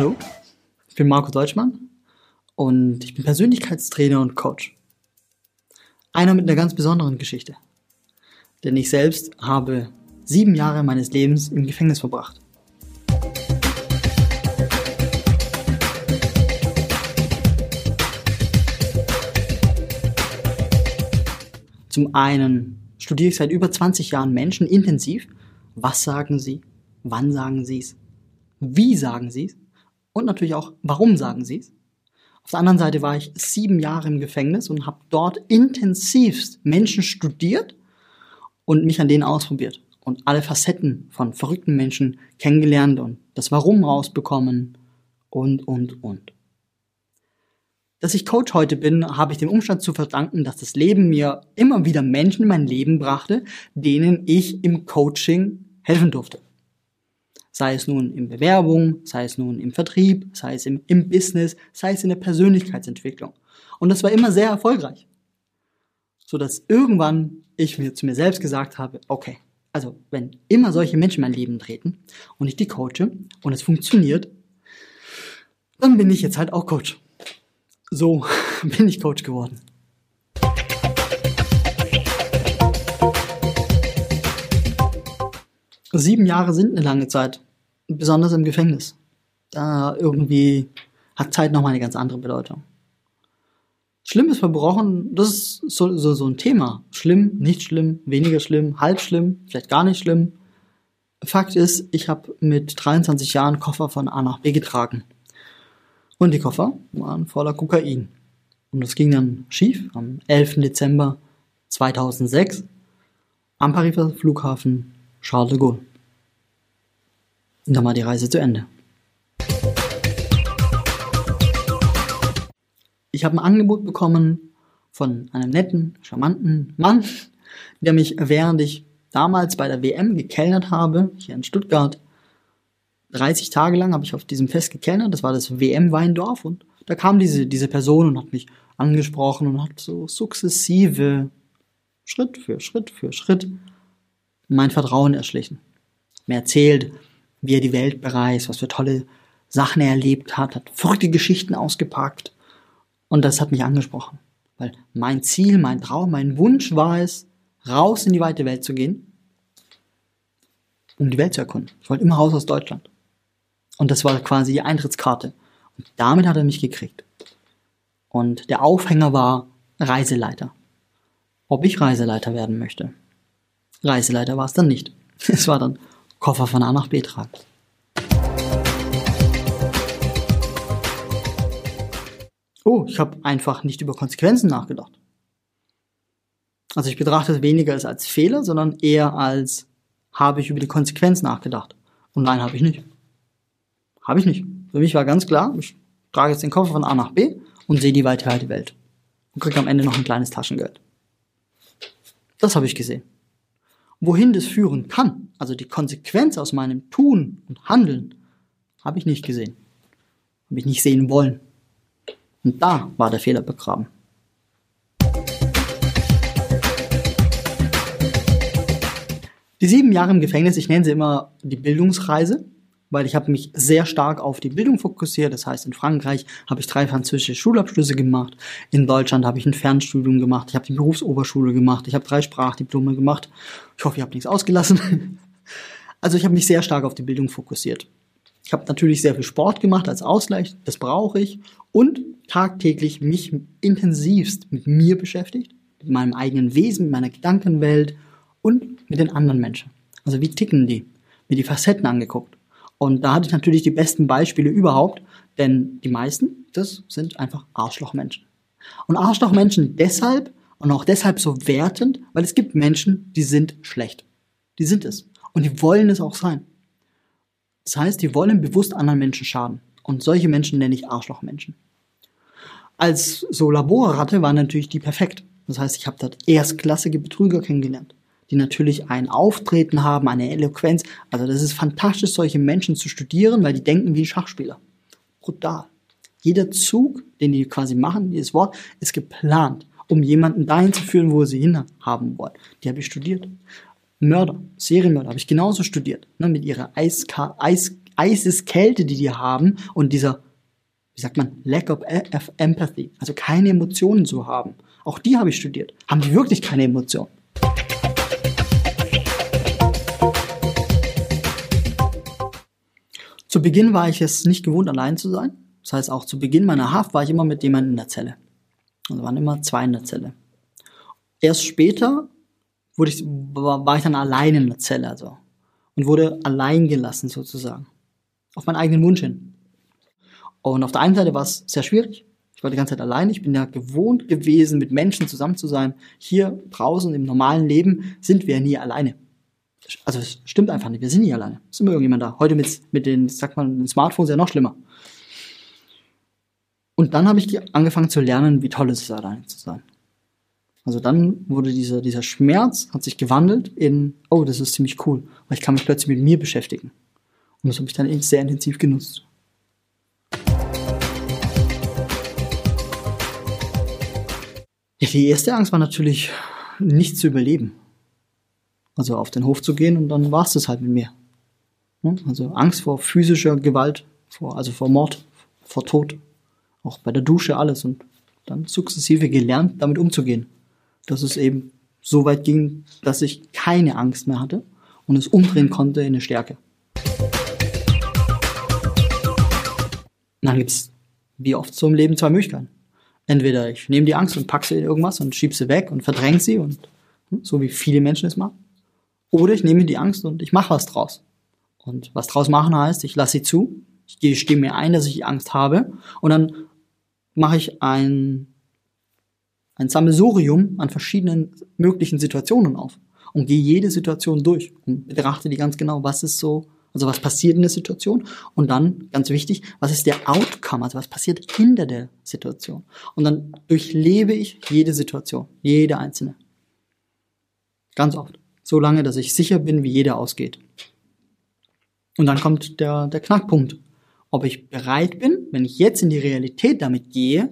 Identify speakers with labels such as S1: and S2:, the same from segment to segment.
S1: Hallo, ich bin Marco Deutschmann und ich bin Persönlichkeitstrainer und Coach. Einer mit einer ganz besonderen Geschichte. Denn ich selbst habe sieben Jahre meines Lebens im Gefängnis verbracht. Zum einen studiere ich seit über 20 Jahren Menschen intensiv. Was sagen sie? Wann sagen sie es? Wie sagen sie es? Und natürlich auch, warum sagen sie es? Auf der anderen Seite war ich sieben Jahre im Gefängnis und habe dort intensivst Menschen studiert und mich an denen ausprobiert und alle Facetten von verrückten Menschen kennengelernt und das Warum rausbekommen und, und, und. Dass ich Coach heute bin, habe ich dem Umstand zu verdanken, dass das Leben mir immer wieder Menschen in mein Leben brachte, denen ich im Coaching helfen durfte. Sei es nun in Bewerbung, sei es nun im Vertrieb, sei es im, im Business, sei es in der Persönlichkeitsentwicklung. Und das war immer sehr erfolgreich. So dass irgendwann ich mir zu mir selbst gesagt habe, okay, also wenn immer solche Menschen in mein Leben treten und ich die coache und es funktioniert, dann bin ich jetzt halt auch Coach. So bin ich Coach geworden. Sieben Jahre sind eine lange Zeit, besonders im Gefängnis. Da irgendwie hat Zeit nochmal eine ganz andere Bedeutung. Schlimmes Verbrochen, das ist so, so, so ein Thema. Schlimm, nicht schlimm, weniger schlimm, halb schlimm, vielleicht gar nicht schlimm. Fakt ist, ich habe mit 23 Jahren Koffer von A nach B getragen. Und die Koffer waren voller Kokain. Und das ging dann schief am 11. Dezember 2006 am Pariser Flughafen Charles de Gaulle. Und dann war die Reise zu Ende. Ich habe ein Angebot bekommen von einem netten, charmanten Mann, der mich, während ich damals bei der WM gekellnert habe, hier in Stuttgart, 30 Tage lang habe ich auf diesem Fest gekellnert, das war das WM-Weindorf und da kam diese, diese Person und hat mich angesprochen und hat so sukzessive, Schritt für Schritt für Schritt mein Vertrauen erschlichen. Mir erzählt, wie er die Welt bereist, was für tolle Sachen er erlebt hat, hat verrückte Geschichten ausgepackt und das hat mich angesprochen. Weil mein Ziel, mein Traum, mein Wunsch war es, raus in die weite Welt zu gehen, um die Welt zu erkunden. Ich wollte immer raus aus Deutschland. Und das war quasi die Eintrittskarte. Und damit hat er mich gekriegt. Und der Aufhänger war Reiseleiter. Ob ich Reiseleiter werden möchte. Reiseleiter war es dann nicht. Es war dann Koffer von A nach B tragen. Oh, ich habe einfach nicht über Konsequenzen nachgedacht. Also ich betrachte es weniger als Fehler, sondern eher als habe ich über die Konsequenzen nachgedacht. Und nein, habe ich nicht. Habe ich nicht. Für mich war ganz klar, ich trage jetzt den Koffer von A nach B und sehe die weite, weite Welt. Und kriege am Ende noch ein kleines Taschengeld. Das habe ich gesehen. Wohin das führen kann, also die Konsequenz aus meinem Tun und Handeln, habe ich nicht gesehen. Habe ich nicht sehen wollen. Und da war der Fehler begraben. Die sieben Jahre im Gefängnis, ich nenne sie immer die Bildungsreise, weil ich habe mich sehr stark auf die Bildung fokussiert. Das heißt, in Frankreich habe ich drei französische Schulabschlüsse gemacht. In Deutschland habe ich ein Fernstudium gemacht. Ich habe die Berufsoberschule gemacht. Ich habe drei Sprachdiplome gemacht. Ich hoffe, ihr habt nichts ausgelassen. Also ich habe mich sehr stark auf die Bildung fokussiert. Ich habe natürlich sehr viel Sport gemacht als Ausgleich, das brauche ich. Und tagtäglich mich intensivst mit mir beschäftigt, mit meinem eigenen Wesen, mit meiner Gedankenwelt und mit den anderen Menschen. Also wie ticken die? Mir die Facetten angeguckt. Und da hatte ich natürlich die besten Beispiele überhaupt, denn die meisten, das sind einfach Arschlochmenschen. Und Arschlochmenschen deshalb und auch deshalb so wertend, weil es gibt Menschen, die sind schlecht. Die sind es. Und die wollen es auch sein. Das heißt, die wollen bewusst anderen Menschen schaden. Und solche Menschen nenne ich Arschlochmenschen. Als so Laborratte war natürlich die perfekt. Das heißt, ich habe dort erstklassige Betrüger kennengelernt, die natürlich ein Auftreten haben, eine Eloquenz. Also das ist fantastisch, solche Menschen zu studieren, weil die denken wie Schachspieler. Brutal. Jeder Zug, den die quasi machen, dieses Wort, ist geplant, um jemanden dahin zu führen, wo sie hin haben wollen. Die habe ich studiert. Mörder, Serienmörder, habe ich genauso studiert, ne, mit ihrer Eiska Eis Eiseskälte, die die haben und dieser, wie sagt man, lack of e- empathy, also keine Emotionen zu haben. Auch die habe ich studiert. Haben die wirklich keine Emotionen? Zu Beginn war ich es nicht gewohnt, allein zu sein. Das heißt, auch zu Beginn meiner Haft war ich immer mit jemandem in der Zelle. Also waren immer zwei in der Zelle. Erst später wurde ich, war, ich dann allein in der Zelle, also. Und wurde allein gelassen, sozusagen. Auf meinen eigenen Wunsch hin. Und auf der einen Seite war es sehr schwierig. Ich war die ganze Zeit allein. Ich bin ja gewohnt gewesen, mit Menschen zusammen zu sein. Hier draußen im normalen Leben sind wir nie alleine. Also es stimmt einfach nicht. Wir sind nie alleine. Es ist immer irgendjemand da. Heute mit, mit den, sagt man, den Smartphones ja noch schlimmer. Und dann habe ich angefangen zu lernen, wie toll es ist, alleine zu sein. Also dann wurde dieser, dieser Schmerz, hat sich gewandelt in, oh, das ist ziemlich cool, weil ich kann mich plötzlich mit mir beschäftigen. Und das habe ich dann sehr intensiv genutzt. Ja, die erste Angst war natürlich, nicht zu überleben. Also auf den Hof zu gehen und dann war es das halt mit mir. Also Angst vor physischer Gewalt, vor, also vor Mord, vor Tod, auch bei der Dusche alles und dann sukzessive gelernt, damit umzugehen. Dass es eben so weit ging, dass ich keine Angst mehr hatte und es umdrehen konnte in eine Stärke. Und dann gibt's wie oft so im Leben zwei Möglichkeiten. Entweder ich nehme die Angst und packe sie in irgendwas und schieb sie weg und verdränge sie und hm, so wie viele Menschen es machen. Oder ich nehme die Angst und ich mache was draus. Und was draus machen heißt, ich lasse sie zu, ich gestehe mir ein, dass ich Angst habe und dann mache ich ein, ein Sammelsurium an verschiedenen möglichen Situationen auf und gehe jede Situation durch und betrachte die ganz genau, was ist so, also was passiert in der Situation und dann, ganz wichtig, was ist der Outcome, also was passiert hinter der Situation. Und dann durchlebe ich jede Situation, jede einzelne. Ganz oft. So lange, dass ich sicher bin, wie jeder ausgeht. Und dann kommt der, der Knackpunkt ob ich bereit bin, wenn ich jetzt in die Realität damit gehe,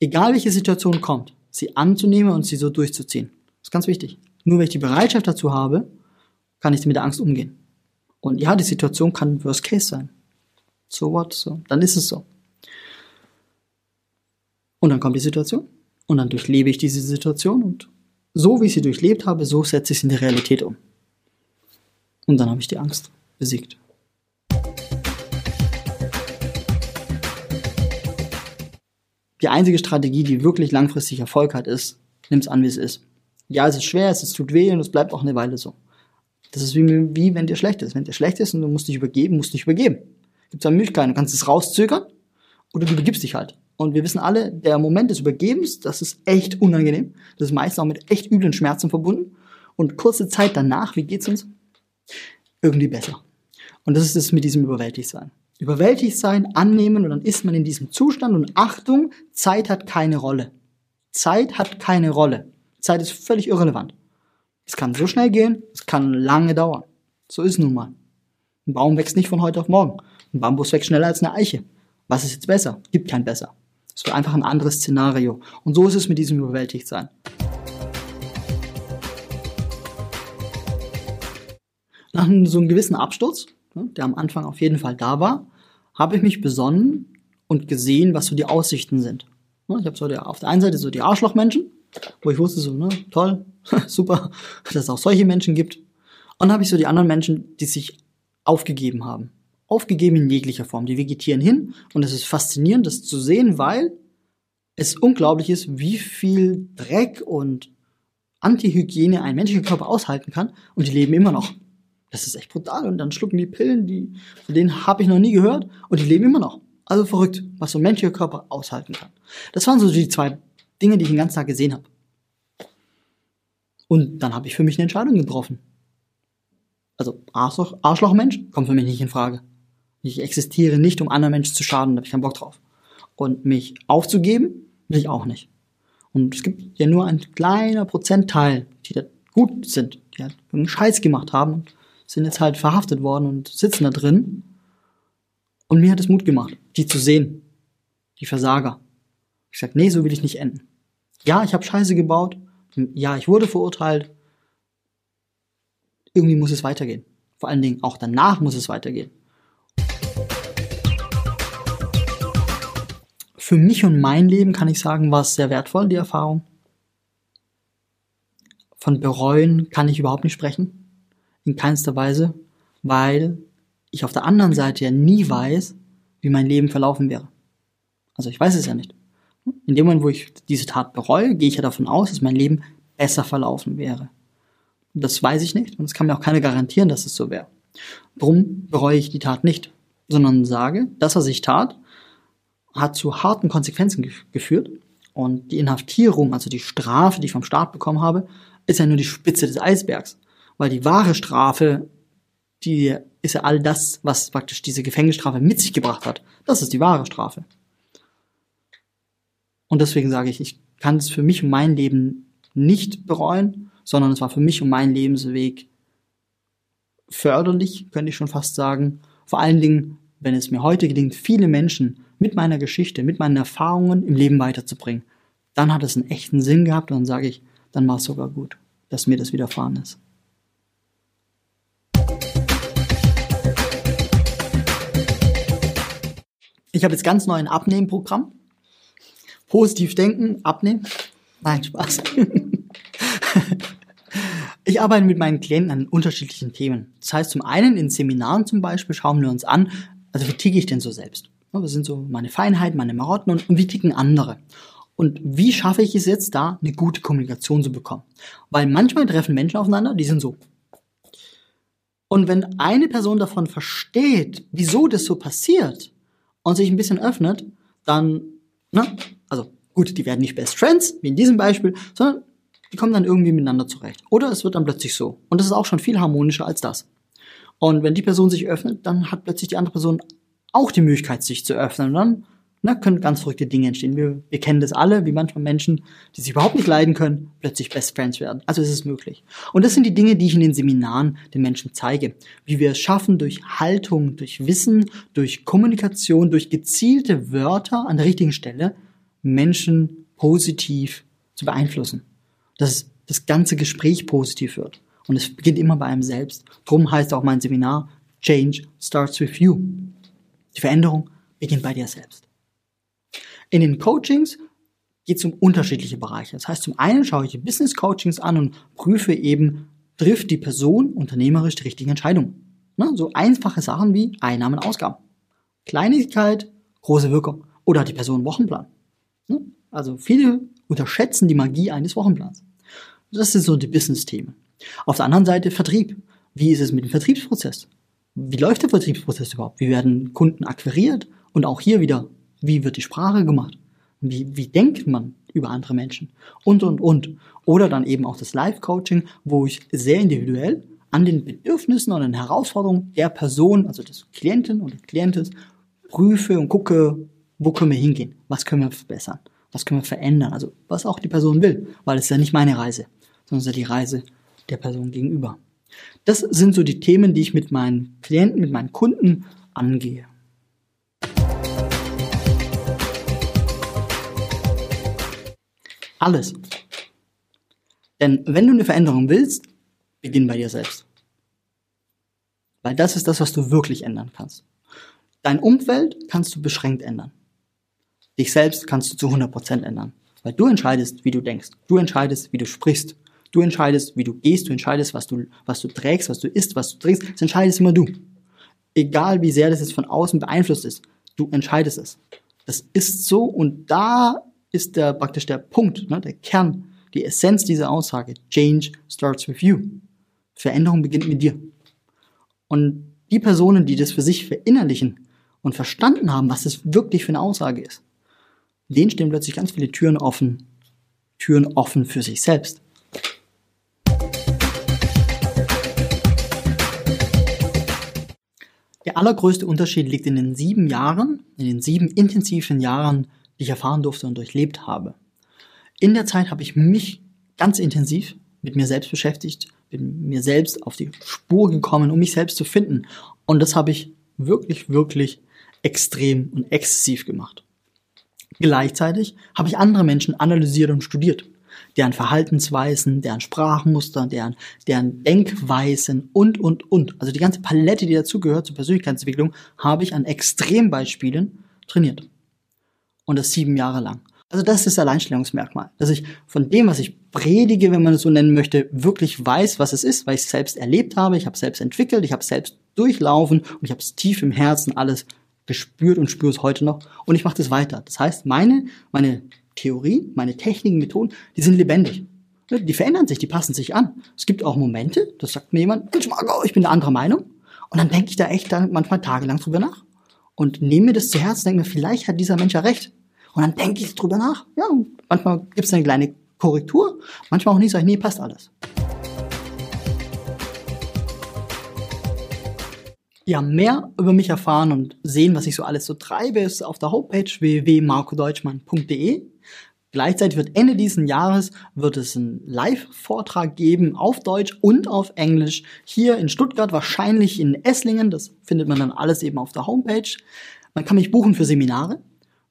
S1: egal welche Situation kommt, sie anzunehmen und sie so durchzuziehen. Das ist ganz wichtig. Nur wenn ich die Bereitschaft dazu habe, kann ich mit der Angst umgehen. Und ja, die Situation kann Worst Case sein. So what? So. Dann ist es so. Und dann kommt die Situation. Und dann durchlebe ich diese Situation und so wie ich sie durchlebt habe, so setze ich sie in die Realität um. Und dann habe ich die Angst besiegt. Die einzige Strategie, die wirklich langfristig Erfolg hat, ist, nimm's an, wie es ist. Ja, es ist schwer, es tut weh und es bleibt auch eine Weile so. Das ist wie, wie wenn dir schlecht ist. Wenn dir schlecht ist und du musst dich übergeben, musst dich übergeben. Gibt zwei Möglichkeiten. Du kannst es rauszögern oder du übergibst dich halt. Und wir wissen alle, der Moment des Übergebens, das ist echt unangenehm. Das ist meistens auch mit echt üblen Schmerzen verbunden. Und kurze Zeit danach, wie geht's uns? Irgendwie besser. Und das ist es mit diesem Überwältigtsein überwältigt sein, annehmen und dann ist man in diesem Zustand und Achtung, Zeit hat keine Rolle. Zeit hat keine Rolle. Zeit ist völlig irrelevant. Es kann so schnell gehen, es kann lange dauern. So ist nun mal. Ein Baum wächst nicht von heute auf morgen. Ein Bambus wächst schneller als eine Eiche. Was ist jetzt besser? Gibt kein besser. Es wird einfach ein anderes Szenario. Und so ist es mit diesem Überwältigtsein. Nach so einem gewissen Absturz der am Anfang auf jeden Fall da war, habe ich mich besonnen und gesehen, was so die Aussichten sind. Ich habe so der, auf der einen Seite so die Arschlochmenschen, wo ich wusste so, ne, toll, super, dass es auch solche Menschen gibt. Und dann habe ich so die anderen Menschen, die sich aufgegeben haben. Aufgegeben in jeglicher Form. Die vegetieren hin und es ist faszinierend, das zu sehen, weil es unglaublich ist, wie viel Dreck und Antihygiene ein menschlicher Körper aushalten kann und die leben immer noch. Das ist echt brutal. Und dann schlucken die Pillen, die, von denen habe ich noch nie gehört und die leben immer noch. Also verrückt, was so ein menschlicher Körper aushalten kann. Das waren so die zwei Dinge, die ich den ganzen Tag gesehen habe. Und dann habe ich für mich eine Entscheidung getroffen. Also Arschloch, Arschlochmensch kommt für mich nicht in Frage. Ich existiere nicht, um anderen Menschen zu schaden, da habe ich keinen Bock drauf. Und mich aufzugeben, will ich auch nicht. Und es gibt ja nur ein kleiner Prozentteil, die da gut sind, die halt einen Scheiß gemacht haben und sind jetzt halt verhaftet worden und sitzen da drin. Und mir hat es Mut gemacht, die zu sehen. Die Versager. Ich sag, nee, so will ich nicht enden. Ja, ich habe Scheiße gebaut. Ja, ich wurde verurteilt. Irgendwie muss es weitergehen. Vor allen Dingen auch danach muss es weitergehen. Für mich und mein Leben kann ich sagen, war es sehr wertvoll, die Erfahrung. Von bereuen kann ich überhaupt nicht sprechen. In keinster Weise, weil ich auf der anderen Seite ja nie weiß, wie mein Leben verlaufen wäre. Also ich weiß es ja nicht. In dem Moment, wo ich diese Tat bereue, gehe ich ja davon aus, dass mein Leben besser verlaufen wäre. Das weiß ich nicht und es kann mir auch keiner garantieren, dass es so wäre. Drum bereue ich die Tat nicht, sondern sage, das, was ich tat, hat zu harten Konsequenzen geführt und die Inhaftierung, also die Strafe, die ich vom Staat bekommen habe, ist ja nur die Spitze des Eisbergs, weil die wahre Strafe, die ist ja all das, was praktisch diese Gefängnisstrafe mit sich gebracht hat. Das ist die wahre Strafe. Und deswegen sage ich, ich kann es für mich und mein Leben nicht bereuen, sondern es war für mich und meinen Lebensweg förderlich, könnte ich schon fast sagen. Vor allen Dingen, wenn es mir heute gelingt, viele Menschen mit meiner Geschichte, mit meinen Erfahrungen im Leben weiterzubringen, dann hat es einen echten Sinn gehabt und dann sage ich, dann war es sogar gut, dass mir das widerfahren ist. Ich habe jetzt ganz neu ein Abnehmprogramm. Positiv denken, abnehmen. Nein, Spaß. ich arbeite mit meinen Klienten an unterschiedlichen Themen. Das heißt, zum einen in Seminaren zum Beispiel schauen wir uns an, also wie ticke ich denn so selbst? Was sind so meine Feinheiten, meine Marotten und, und wie ticken andere? Und wie schaffe ich es jetzt da, eine gute Kommunikation zu bekommen? Weil manchmal treffen Menschen aufeinander, die sind so. Und wenn eine Person davon versteht, wieso das so passiert und sich ein bisschen öffnet, dann, ne, also gut, die werden nicht Best Friends, wie in diesem Beispiel, sondern die kommen dann irgendwie miteinander zurecht. Oder es wird dann plötzlich so. Und das ist auch schon viel harmonischer als das. Und wenn die Person sich öffnet, dann hat plötzlich die andere Person auch die Möglichkeit, sich zu öffnen. Und dann na, können ganz verrückte Dinge entstehen. Wir, wir kennen das alle, wie manchmal Menschen, die sich überhaupt nicht leiden können, plötzlich Best Friends werden. Also ist es möglich. Und das sind die Dinge, die ich in den Seminaren den Menschen zeige. Wie wir es schaffen, durch Haltung, durch Wissen, durch Kommunikation, durch gezielte Wörter an der richtigen Stelle Menschen positiv zu beeinflussen. Dass das ganze Gespräch positiv wird. Und es beginnt immer bei einem selbst. Drum heißt auch mein Seminar, Change starts with you. Die Veränderung beginnt bei dir selbst. In den Coachings geht es um unterschiedliche Bereiche. Das heißt, zum einen schaue ich die Business Coachings an und prüfe eben, trifft die Person unternehmerisch die richtigen Entscheidungen. Ne? So einfache Sachen wie Einnahmen, Ausgaben. Kleinigkeit, große Wirkung. Oder hat die Person einen Wochenplan? Ne? Also viele unterschätzen die Magie eines Wochenplans. Das sind so die Business-Themen. Auf der anderen Seite Vertrieb. Wie ist es mit dem Vertriebsprozess? Wie läuft der Vertriebsprozess überhaupt? Wie werden Kunden akquiriert? Und auch hier wieder, wie wird die Sprache gemacht? Wie, wie denkt man über andere Menschen? Und, und, und. Oder dann eben auch das Live-Coaching, wo ich sehr individuell an den Bedürfnissen und den Herausforderungen der Person, also des Klienten oder Klientes, prüfe und gucke, wo können wir hingehen? Was können wir verbessern? Was können wir verändern? Also, was auch die Person will, weil es ist ja nicht meine Reise, sondern es ist ja die Reise der Person gegenüber. Das sind so die Themen, die ich mit meinen Klienten, mit meinen Kunden angehe. Alles. Denn wenn du eine Veränderung willst, beginn bei dir selbst. Weil das ist das, was du wirklich ändern kannst. Dein Umfeld kannst du beschränkt ändern. Dich selbst kannst du zu 100% ändern. Weil du entscheidest, wie du denkst. Du entscheidest, wie du sprichst. Du entscheidest, wie du gehst. Du entscheidest, was du, was du trägst, was du isst, was du trinkst. Das entscheidest immer du. Egal, wie sehr das jetzt von außen beeinflusst ist. Du entscheidest es. Das ist so und da ist der, praktisch der Punkt, ne, der Kern, die Essenz dieser Aussage. Change starts with you. Veränderung beginnt mit dir. Und die Personen, die das für sich verinnerlichen und verstanden haben, was es wirklich für eine Aussage ist, denen stehen plötzlich ganz viele Türen offen, Türen offen für sich selbst. Der allergrößte Unterschied liegt in den sieben Jahren, in den sieben intensiven Jahren, die ich erfahren durfte und durchlebt habe. In der Zeit habe ich mich ganz intensiv mit mir selbst beschäftigt, bin mir selbst auf die Spur gekommen, um mich selbst zu finden. Und das habe ich wirklich, wirklich extrem und exzessiv gemacht. Gleichzeitig habe ich andere Menschen analysiert und studiert, deren Verhaltensweisen, deren Sprachmuster, deren, deren Denkweisen und, und, und. Also die ganze Palette, die dazugehört zur Persönlichkeitsentwicklung, habe ich an Extrembeispielen trainiert. Und das sieben Jahre lang. Also das ist das Alleinstellungsmerkmal, dass ich von dem, was ich predige, wenn man es so nennen möchte, wirklich weiß, was es ist, weil ich es selbst erlebt habe, ich habe es selbst entwickelt, ich habe es selbst durchlaufen und ich habe es tief im Herzen alles gespürt und spüre es heute noch und ich mache das weiter. Das heißt, meine, meine Theorie, meine Techniken, Methoden, die sind lebendig. Die verändern sich, die passen sich an. Es gibt auch Momente, das sagt mir jemand, ich bin der anderer Meinung. Und dann denke ich da echt dann manchmal tagelang drüber nach. Und nehme mir das zu Herzen, denke mir, vielleicht hat dieser Mensch ja recht. Und dann denke ich drüber nach. Ja, manchmal gibt es eine kleine Korrektur, manchmal auch nicht, sage ich, nee, passt alles. Ja, mehr über mich erfahren und sehen, was ich so alles so treibe, ist auf der Homepage www.marcodeutschmann.de. Gleichzeitig wird Ende diesen Jahres wird es einen Live-Vortrag geben auf Deutsch und auf Englisch hier in Stuttgart, wahrscheinlich in Esslingen. Das findet man dann alles eben auf der Homepage. Man kann mich buchen für Seminare.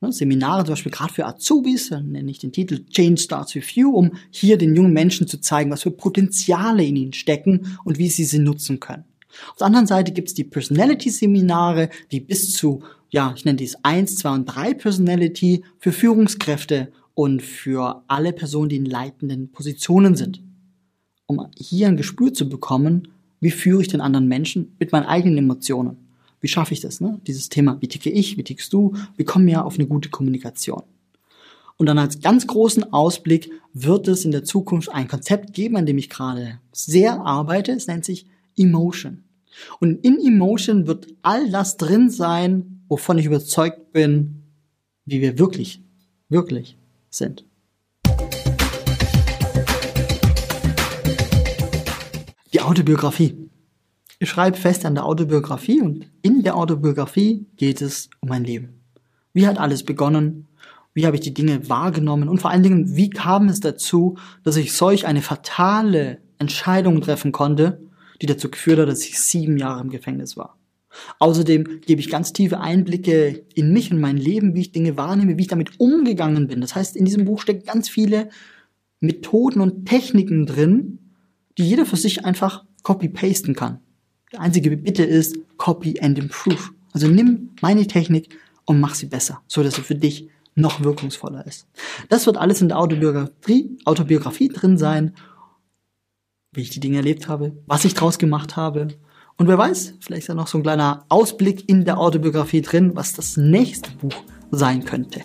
S1: Ne, Seminare zum Beispiel gerade für Azubis, dann nenne ich den Titel Change Starts With You, um hier den jungen Menschen zu zeigen, was für Potenziale in ihnen stecken und wie sie sie nutzen können. Auf der anderen Seite gibt es die Personality-Seminare, die bis zu, ja, ich nenne dies 1, 2 und 3 Personality für Führungskräfte und für alle Personen, die in leitenden Positionen sind. Um hier ein Gespür zu bekommen, wie führe ich den anderen Menschen mit meinen eigenen Emotionen. Wie schaffe ich das? Ne? Dieses Thema, wie ticke ich, wie tickst du? Wir kommen ja auf eine gute Kommunikation. Und dann als ganz großen Ausblick wird es in der Zukunft ein Konzept geben, an dem ich gerade sehr arbeite. Es nennt sich Emotion. Und in Emotion wird all das drin sein, wovon ich überzeugt bin, wie wir wirklich, wirklich sind. Die Autobiografie. Ich schreibe fest an der Autobiografie und in der Autobiografie geht es um mein Leben. Wie hat alles begonnen? Wie habe ich die Dinge wahrgenommen? Und vor allen Dingen, wie kam es dazu, dass ich solch eine fatale Entscheidung treffen konnte, die dazu geführt hat, dass ich sieben Jahre im Gefängnis war? Außerdem gebe ich ganz tiefe Einblicke in mich und mein Leben, wie ich Dinge wahrnehme, wie ich damit umgegangen bin. Das heißt, in diesem Buch stecken ganz viele Methoden und Techniken drin, die jeder für sich einfach copy-pasten kann. Die einzige Bitte ist Copy and Improve. Also nimm meine Technik und mach sie besser, so dass sie für dich noch wirkungsvoller ist. Das wird alles in der Autobiografie, Autobiografie drin sein, wie ich die Dinge erlebt habe, was ich draus gemacht habe. Und wer weiß, vielleicht ist ja noch so ein kleiner Ausblick in der Autobiografie drin, was das nächste Buch sein könnte.